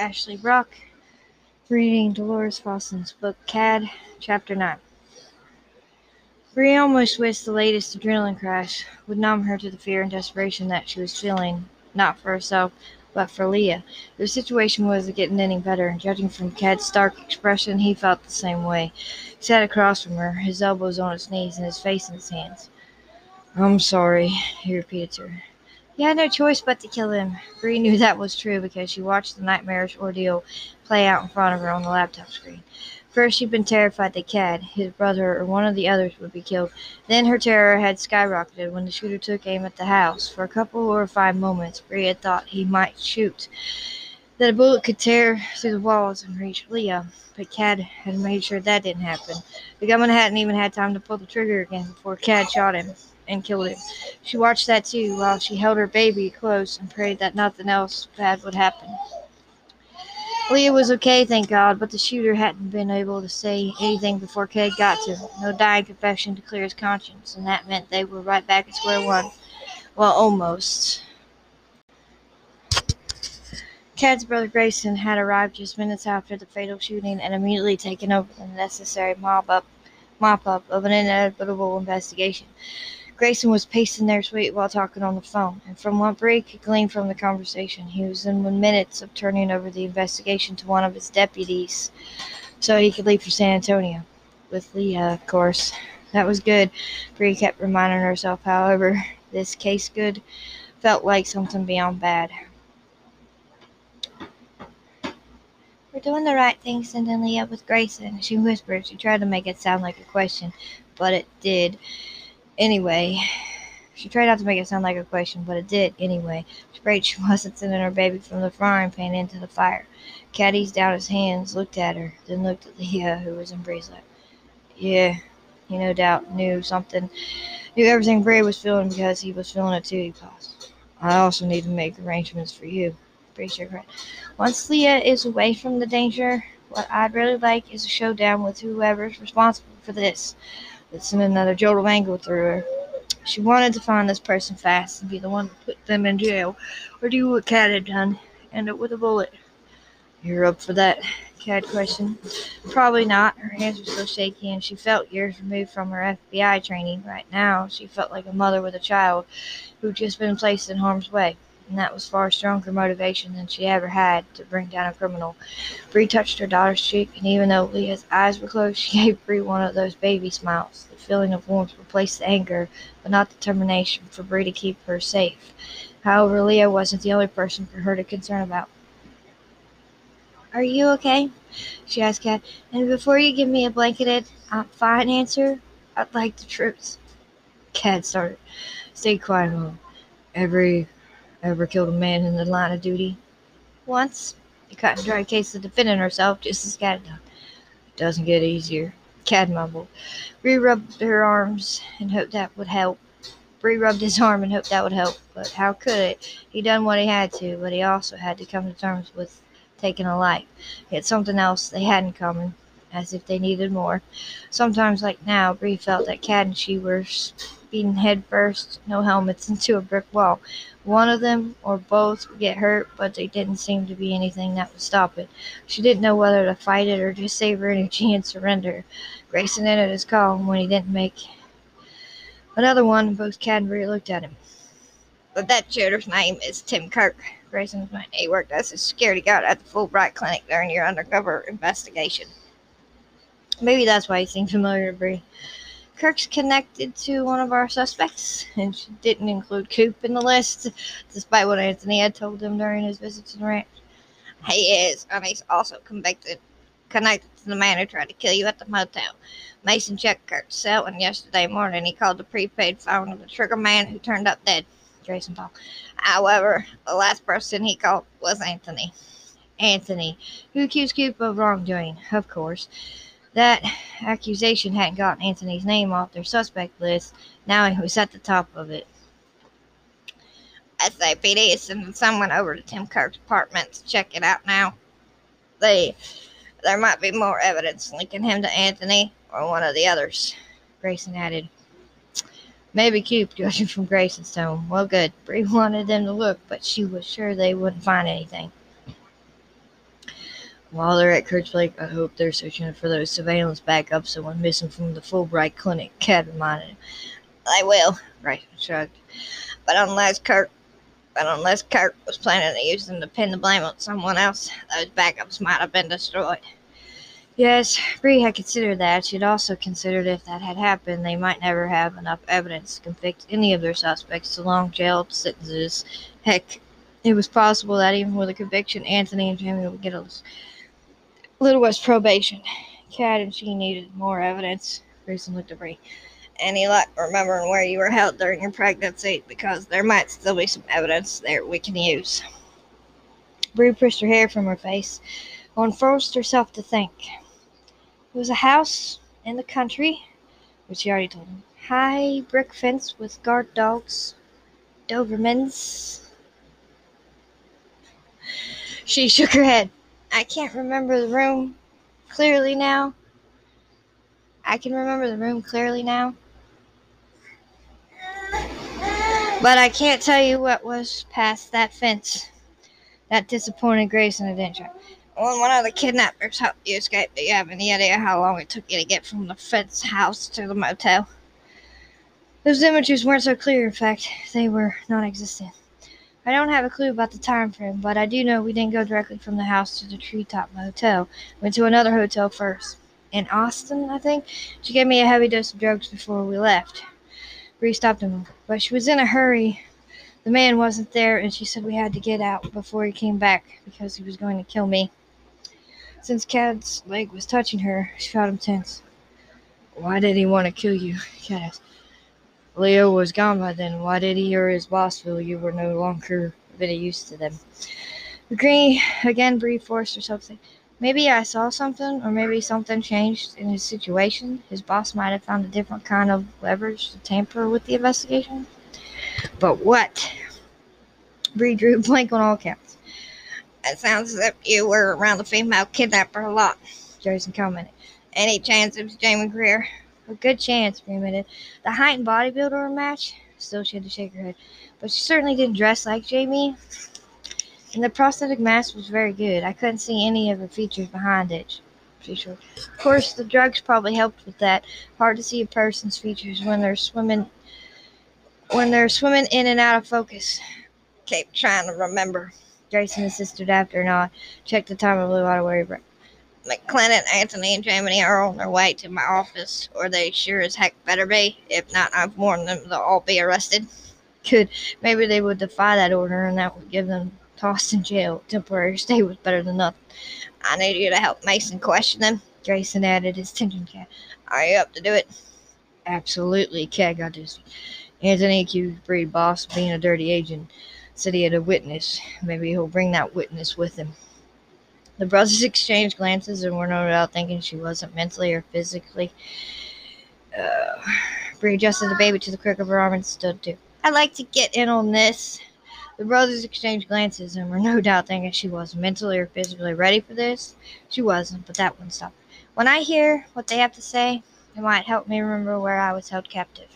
Ashley Brock, reading Delores Fossen's book CAD, Chapter 9. Bree almost wished the latest adrenaline crash would numb her to the fear and desperation that she was feeling, not for herself, but for Leah. The situation wasn't getting any better, and judging from CAD's stark expression, he felt the same way. He sat across from her, his elbows on his knees and his face in his hands. I'm sorry, he repeated to her. He had no choice but to kill him. Bree knew that was true because she watched the nightmarish ordeal play out in front of her on the laptop screen. First, she'd been terrified that Cad, his brother, or one of the others would be killed. Then her terror had skyrocketed when the shooter took aim at the house. For a couple or five moments, Bree had thought he might shoot, that a bullet could tear through the walls and reach Leah. But Cad had made sure that didn't happen. The gunman hadn't even had time to pull the trigger again before Cad shot him and killed him. She watched that too while she held her baby close and prayed that nothing else bad would happen. Leah was okay, thank God, but the shooter hadn't been able to say anything before Cad got to him. No dying confession to clear his conscience, and that meant they were right back at square one. Well, almost. Cad's brother Grayson had arrived just minutes after the fatal shooting and immediately taken over the necessary mop up, mop up of an inevitable investigation. Grayson was pacing their suite while talking on the phone, and from what Bree could glean from the conversation, he was in one minutes of turning over the investigation to one of his deputies so he could leave for San Antonio. With Leah, of course. That was good. Bree kept reminding herself, however, this case good felt like something beyond bad. We're doing the right thing sending Leah with Grayson, she whispered. She tried to make it sound like a question, but it did. Anyway, she tried not to make it sound like a question, but it did anyway. She prayed she wasn't sending her baby from the frying pan into the fire. Cat eased down his hands, looked at her, then looked at Leah, who was in lap. Yeah, he no doubt knew something, knew everything Bree was feeling because he was feeling it too, he paused. I also need to make arrangements for you. Bree shook. Once Leah is away from the danger, what I'd really like is a showdown with whoever's responsible for this that sent another jolt of anger through her. She wanted to find this person fast and be the one to put them in jail, or do what Cat had done, end it with a bullet. You're up for that? Cad questioned. Probably not. Her hands were still shaky, and she felt years removed from her FBI training. Right now, she felt like a mother with a child who'd just been placed in harm's way and that was far stronger motivation than she ever had to bring down a criminal. Bree touched her daughter's cheek, and even though Leah's eyes were closed, she gave Bree one of those baby smiles. The feeling of warmth replaced the anger, but not determination for Bree to keep her safe. However, Leah wasn't the only person for her to concern about. Are you okay? she asked Cat. And before you give me a blanketed, I'm fine answer, I'd like the truth. Cat started. Stay quiet, Mom. Every Ever killed a man in the line of duty? Once. Cut and dry case of defending herself, just as Cat done. It doesn't get easier. Cad mumbled. Bree rubbed her arms and hoped that would help. Bree rubbed his arm and hoped that would help, but how could it? He done what he had to, but he also had to come to terms with taking a life. Yet something else they had in common, as if they needed more. Sometimes, like now, Bree felt that Cad and she were speeding head first, no helmets, into a brick wall. One of them or both would get hurt, but there didn't seem to be anything that would stop it. She didn't know whether to fight it or just save her energy and surrender. Grayson ended his call when he didn't make another one. Both Cadbury looked at him. But that shooter's name is Tim Kirk. Grayson's man. He worked as a security guard at the Fulbright Clinic during your undercover investigation. Maybe that's why he seemed familiar to Bree. Kirk's connected to one of our suspects, and she didn't include Coop in the list, despite what Anthony had told him during his visit to the ranch. He is, and he's also convicted, connected to the man who tried to kill you at the motel. Mason checked Kirk's cell, and yesterday morning he called the prepaid phone of the trigger man who turned up dead, Jason Paul. However, the last person he called was Anthony. Anthony, who accused Coop of wrongdoing, of course. That accusation hadn't gotten Anthony's name off their suspect list. Now he was at the top of it. SAPD is sending someone over to Tim Kirk's apartment to check it out now. They, there might be more evidence linking him to Anthony or one of the others, Grayson added. Maybe Coop, judging from Grayson's tone. Well, good. Bree wanted them to look, but she was sure they wouldn't find anything. While they're at Kurt's Lake, I hope they're searching for those surveillance backups that went missing from the Fulbright clinic, Cad reminded. I will, Bryson shrugged. but unless Kurt but unless Kurt was planning to use them to pin the blame on someone else, those backups might have been destroyed. Yes, Bree had considered that. She'd also considered if that had happened, they might never have enough evidence to convict any of their suspects to long jail sentences. Heck, it was possible that even with a conviction, Anthony and Jamie would get a little less probation. Cad and she needed more evidence. Grayson looked at Bree. Any luck remembering where you were held during your pregnancy? Because there might still be some evidence there we can use. Bree pushed her hair from her face and forced herself to think. It was a house in the country, which she already told him. High brick fence with guard dogs, Dobermans. She shook her head. I can't remember the room clearly now. I can remember the room clearly now. But I can't tell you what was past that fence. That disappointed Grayson try. When one of the kidnappers helped you escape, do you have any idea how long it took you to get from the fence house to the motel? Those images weren't so clear, in fact, they were non existent. I don't have a clue about the time frame, but I do know we didn't go directly from the house to the treetop motel. Went to another hotel first. In Austin, I think. She gave me a heavy dose of drugs before we left. Bree stopped him, but she was in a hurry. The man wasn't there, and she said we had to get out before he came back because he was going to kill me. Since Cad's leg was touching her, she felt him tense. Why did he want to kill you? Cad asked. Leo was gone by then. Why did he or his boss feel you were no longer of any use to them? Agree again, Bree forced or something. Maybe I saw something, or maybe something changed in his situation. His boss might have found a different kind of leverage to tamper with the investigation. But what? Bree drew blank on all counts. It sounds as if you were around the female kidnapper a lot. Jason commented. Any chance it was Jamie Greer? A good chance, Bree admitted. The height and bodybuilder match? Still, she had to shake her head. But she certainly didn't dress like Jamie. And the prosthetic mask was very good. I couldn't see any of her features behind it. Sure. Of course, the drugs probably helped with that. Hard to see a person's features when they're swimming when they're swimming in and out of focus. Keep trying to remember. Jason insisted after a nod. Checked the time and blew out a worry breath. McClellan, Anthony, and Jamie are on their way to my office, or they sure as heck better be. If not, I've warned them they'll all be arrested. Good. Maybe they would defy that order, and that would give them tossed in jail. Temporary stay was better than nothing. I need you to help Mason question them. Jason added his tension cat. Are you up to do it? Absolutely, Cat got this. Anthony accused Breed boss of being a dirty agent. Said he had a witness. Maybe he'll bring that witness with him. The brothers exchanged glances and were no doubt thinking she wasn't mentally or physically. Uh, Bree adjusted the baby to the crook of her arm and stood too. I'd like to get in on this. The brothers exchanged glances and were no doubt thinking she wasn't mentally or physically ready for this. She wasn't, but that wouldn't stop. When I hear what they have to say, it might help me remember where I was held captive.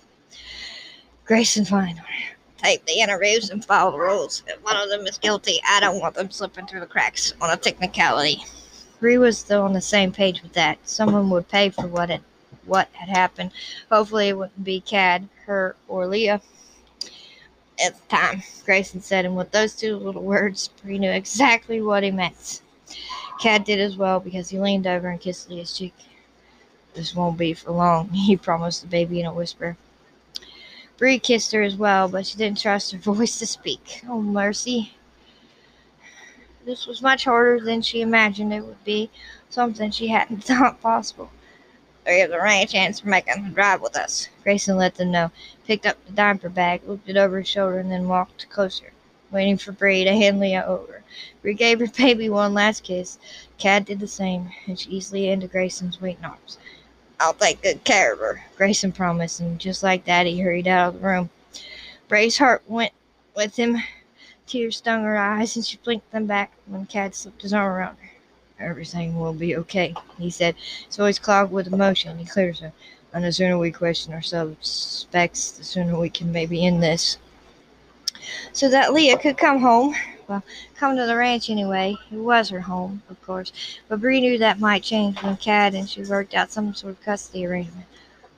Grayson fine. Tape the interviews and follow the rules. If one of them is guilty, I don't want them slipping through the cracks on a technicality. Bree was still on the same page with that. Someone would pay for what had what had happened. Hopefully it wouldn't be Cad, her, or Leah. It's time. Grayson said, and with those two little words, Bree knew exactly what he meant. Cad did as well because he leaned over and kissed Leah's cheek. This won't be for long, he promised the baby in a whisper. Bree kissed her as well, but she didn't trust her voice to speak. Oh, mercy. This was much harder than she imagined it would be, something she hadn't thought possible. Is a any chance for making the drive with us? Grayson let them know, picked up the diaper bag, looked it over his shoulder, and then walked closer, waiting for Bree to hand Leah over. Bree gave her baby one last kiss. Cad did the same, and she easily into Grayson's waiting arms. I'll take good care of her. Grayson promised, and just like that, he hurried out of the room. Bree's heart went with him. Tears stung her eyes, and she blinked them back when Cad slipped his arm around her. Everything will be okay, he said. His voice clogged with emotion. He cleared her. And the sooner we question our suspects, the sooner we can maybe end this. So that Leah could come home. Well, come to the ranch anyway. It was her home, of course, but Bree knew that might change when Cad and she worked out some sort of custody arrangement.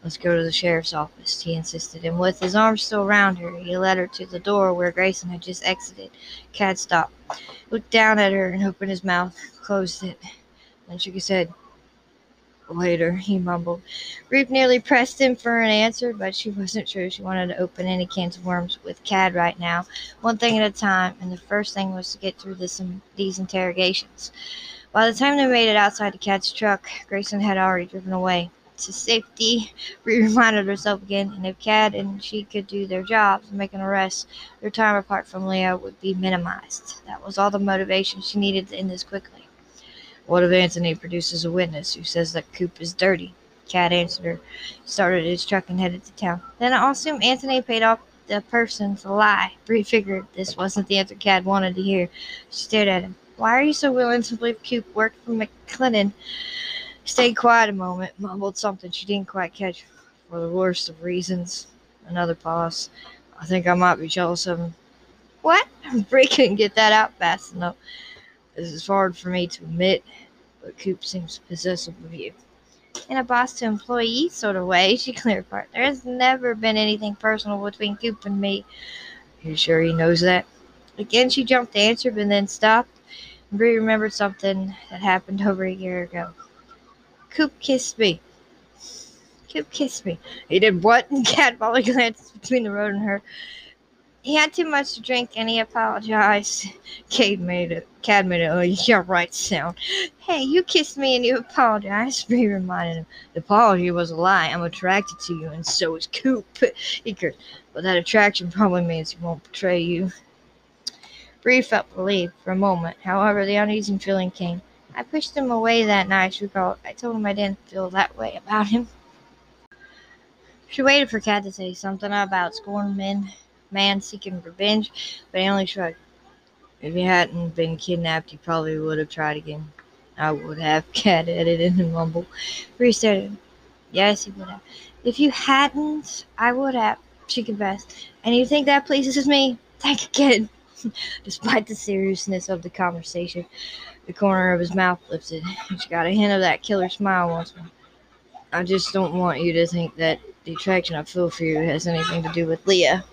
Let's go to the sheriff's office, he insisted, and with his arm still around her, he led her to the door where Grayson had just exited. Cad stopped, looked down at her, and opened his mouth, closed it, then shook his head. Later, he mumbled. Ruth nearly pressed him for an answer, but she wasn't sure she wanted to open any cans of worms with Cad right now, one thing at a time, and the first thing was to get through this, these interrogations. By the time they made it outside the Cad's truck, Grayson had already driven away. To safety, Bree reminded herself again, and if Cad and she could do their jobs and make an arrest, their time apart from Leah would be minimized. That was all the motivation she needed to end this quickly. What if Anthony produces a witness who says that Coop is dirty? Cad answered her, started his truck, and headed to town. Then I'll assume Anthony paid off the person to lie. Bree figured this wasn't the answer Cad wanted to hear. She stared at him. Why are you so willing to believe Coop worked for McClellan? Stayed quiet a moment, mumbled something she didn't quite catch. For the worst of reasons. Another pause. I think I might be jealous of him. What? Bree couldn't get that out fast enough. This is hard for me to admit, but Coop seems possessive of you. In a boss to employee sort of way, she clarified. There has never been anything personal between Coop and me. You sure he knows that? Again, she jumped to answer, but then stopped. Bree remembered something that happened over a year ago. Coop kissed me. Coop kissed me. He did what? Molly glanced between the road and her. He had too much to drink and he apologized. Cade made it. Cad made it. Oh, yeah, right sound. Hey, you kissed me and you apologized. Bree reminded him. The apology was a lie. I'm attracted to you, and so is Coop. He cursed. But that attraction probably means he won't betray you. Bree felt relieved for a moment. However, the uneasy feeling came. I pushed him away that night, she recalled. I told him I didn't feel that way about him. She waited for Cad to say something about scorned men man seeking revenge, but he only shrugged. If he hadn't been kidnapped, he probably would have tried again. I would have, Cad added in a mumble. Him. Yes, he would have. If you hadn't, I would have, she confessed. And you think that pleases me? Think again. Despite the seriousness of the conversation, the corner of his mouth lifted. She got a hint of that killer smile once more. I just don't want you to think that the attraction I feel for you has anything to do with Leah.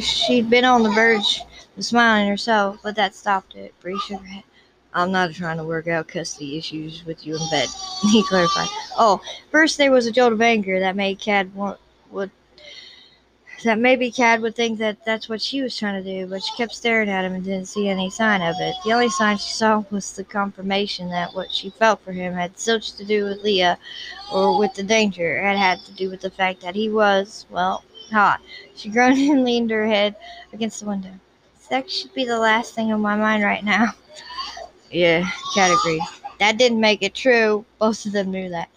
She'd been on the verge of smiling herself, but that stopped it. Bree shook her head. I'm not trying to work out custody issues with you in bed, he clarified. Oh, first there was a jolt of anger that made Cad want, would that maybe Cad would think that that's what she was trying to do, but she kept staring at him and didn't see any sign of it. The only sign she saw was the confirmation that what she felt for him had zilch to do with Leah or with the danger. It had to do with the fact that he was, well, hot. She groaned and leaned her head against the window. Sex should be the last thing on my mind right now. Yeah, Cad agreed. That didn't make it true. Both of them knew that.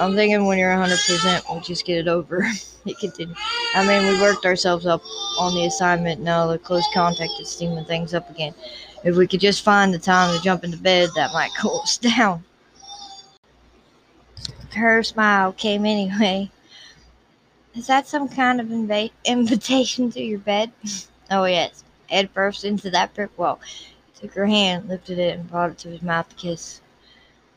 I'm thinking when you're 100%, we'll just get it over. he continued. I mean, we worked ourselves up on the assignment. Now the close contact is steaming things up again. If we could just find the time to jump into bed, that might cool us down. Her smile came anyway. Is that some kind of inv- invitation to your bed? oh, yes. Ed burst into that brick wall. Took her hand, lifted it, and brought it to his mouth to kiss.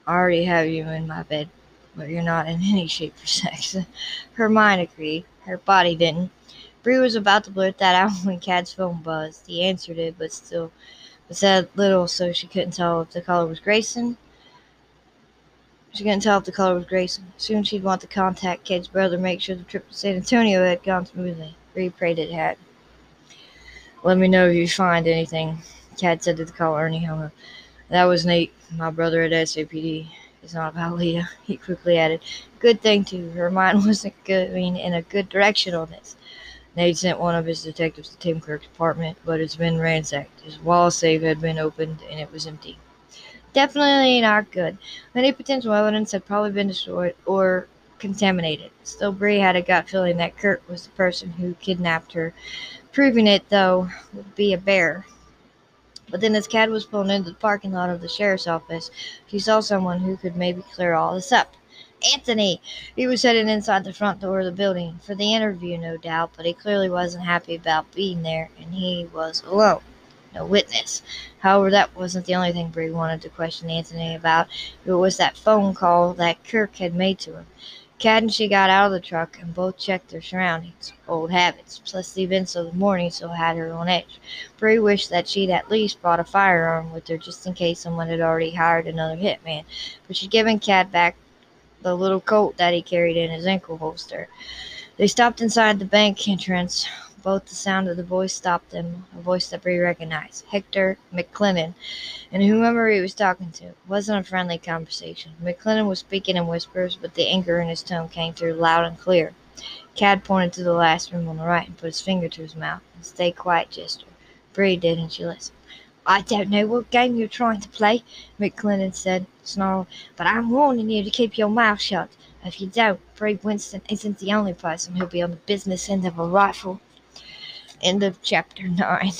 I already have you in my bed, but you're not in any shape for sex. Her mind agreed. Her body didn't. Bree was about to blurt that out when Cad's phone buzzed. He answered it, but still, but said little, so she couldn't tell if the caller was Grayson she couldn't tell if the caller was Grayson. Soon she'd want to contact Kate's brother, make sure the trip to San Antonio had gone smoothly. Bree prayed it had. Let me know if you find anything, Cad said to the caller, and he hung up. That was Nate, my brother at SAPD. It's not about Leah, he quickly added. Good thing, too. Her mind wasn't going in a good direction on this. Nate sent one of his detectives to Tim Kirk's apartment, but it's been ransacked. His wall safe had been opened, and it was empty. Definitely not good. Many potential evidence had probably been destroyed or contaminated. Still, Bree had a gut feeling that Kirk was the person who kidnapped her. Proving it, though, would be a bear. But then, as Cad was pulling into the parking lot of the sheriff's office, she saw someone who could maybe clear all this up. Anthony! He was heading inside the front door of the building, for the interview, no doubt, but he clearly wasn't happy about being there, and he was alone. No witness. However, that wasn't the only thing Bree wanted to question Anthony about. It was that phone call that Kirk had made to him. Kat and she got out of the truck and both checked their surroundings. Old habits, plus the events of the morning still had her on edge. Bree wished that she'd at least brought a firearm with her just in case someone had already hired another hitman, but she'd given Kat back the little Colt that he carried in his ankle holster. They stopped inside the bank entrance. Both the sound of the voice stopped them, a voice that Bree recognized Hector McClellan, and whomever he was talking to. It wasn't a friendly conversation. McClellan was speaking in whispers, but the anger in his tone came through loud and clear. Cad pointed to the last room on the right and put his finger to his mouth and stay quiet gesture. Bree did, and she listened. I don't know what game you're trying to play, McClellan said, snarled, but I'm warning you to keep your mouth shut. If you don't, Bree Winston isn't the only person who'll be on the business end of a rifle. End of chapter 9.